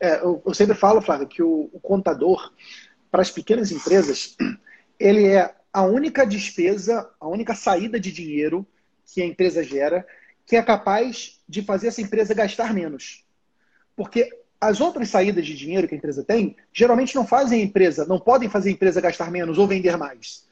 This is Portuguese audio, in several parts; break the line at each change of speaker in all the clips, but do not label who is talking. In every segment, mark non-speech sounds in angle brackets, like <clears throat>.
É, eu, eu, sempre falo, Flávio, que o, o contador, para as pequenas empresas, <clears throat> ele é a única despesa, a única saída de dinheiro que a empresa gera, que é capaz de fazer essa empresa gastar menos. Porque as outras saídas de dinheiro que a empresa tem, geralmente não fazem a empresa, não podem fazer a empresa gastar menos ou vender mais.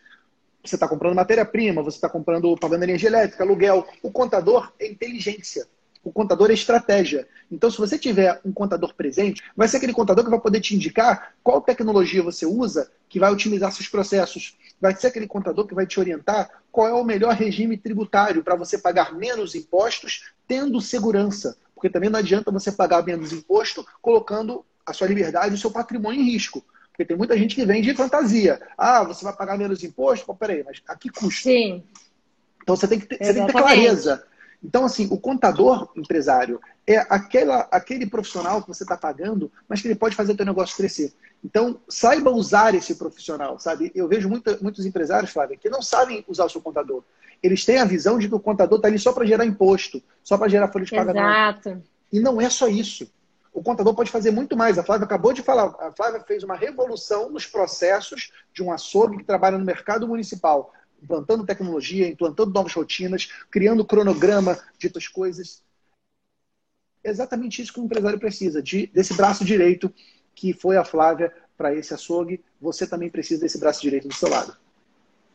Você está comprando matéria-prima, você está comprando, pagando energia elétrica, aluguel. O contador é inteligência. O contador é estratégia. Então, se você tiver um contador presente, vai ser aquele contador que vai poder te indicar qual tecnologia você usa que vai otimizar seus processos. Vai ser aquele contador que vai te orientar qual é o melhor regime tributário para você pagar menos impostos, tendo segurança. Porque também não adianta você pagar menos imposto colocando a sua liberdade e o seu patrimônio em risco. Porque tem muita gente que vende fantasia. Ah, você vai pagar menos imposto? Pô, peraí, mas a que custo?
Sim.
Então você tem que ter, você tem que ter clareza. Então, assim, o contador empresário é aquela, aquele profissional que você está pagando, mas que ele pode fazer o teu negócio crescer. Então, saiba usar esse profissional, sabe? Eu vejo muita, muitos empresários, Flávia, que não sabem usar o seu contador. Eles têm a visão de que o contador está ali só para gerar imposto, só para gerar folha de pagamento.
Exato.
E não é só isso. O contador pode fazer muito mais. A Flávia acabou de falar. A Flávia fez uma revolução nos processos de um açougue que trabalha no mercado municipal implantando tecnologia, implantando novas rotinas, criando cronograma de outras coisas. Exatamente isso que o empresário precisa, de, desse braço direito que foi a Flávia para esse açougue. Você também precisa desse braço direito do seu lado.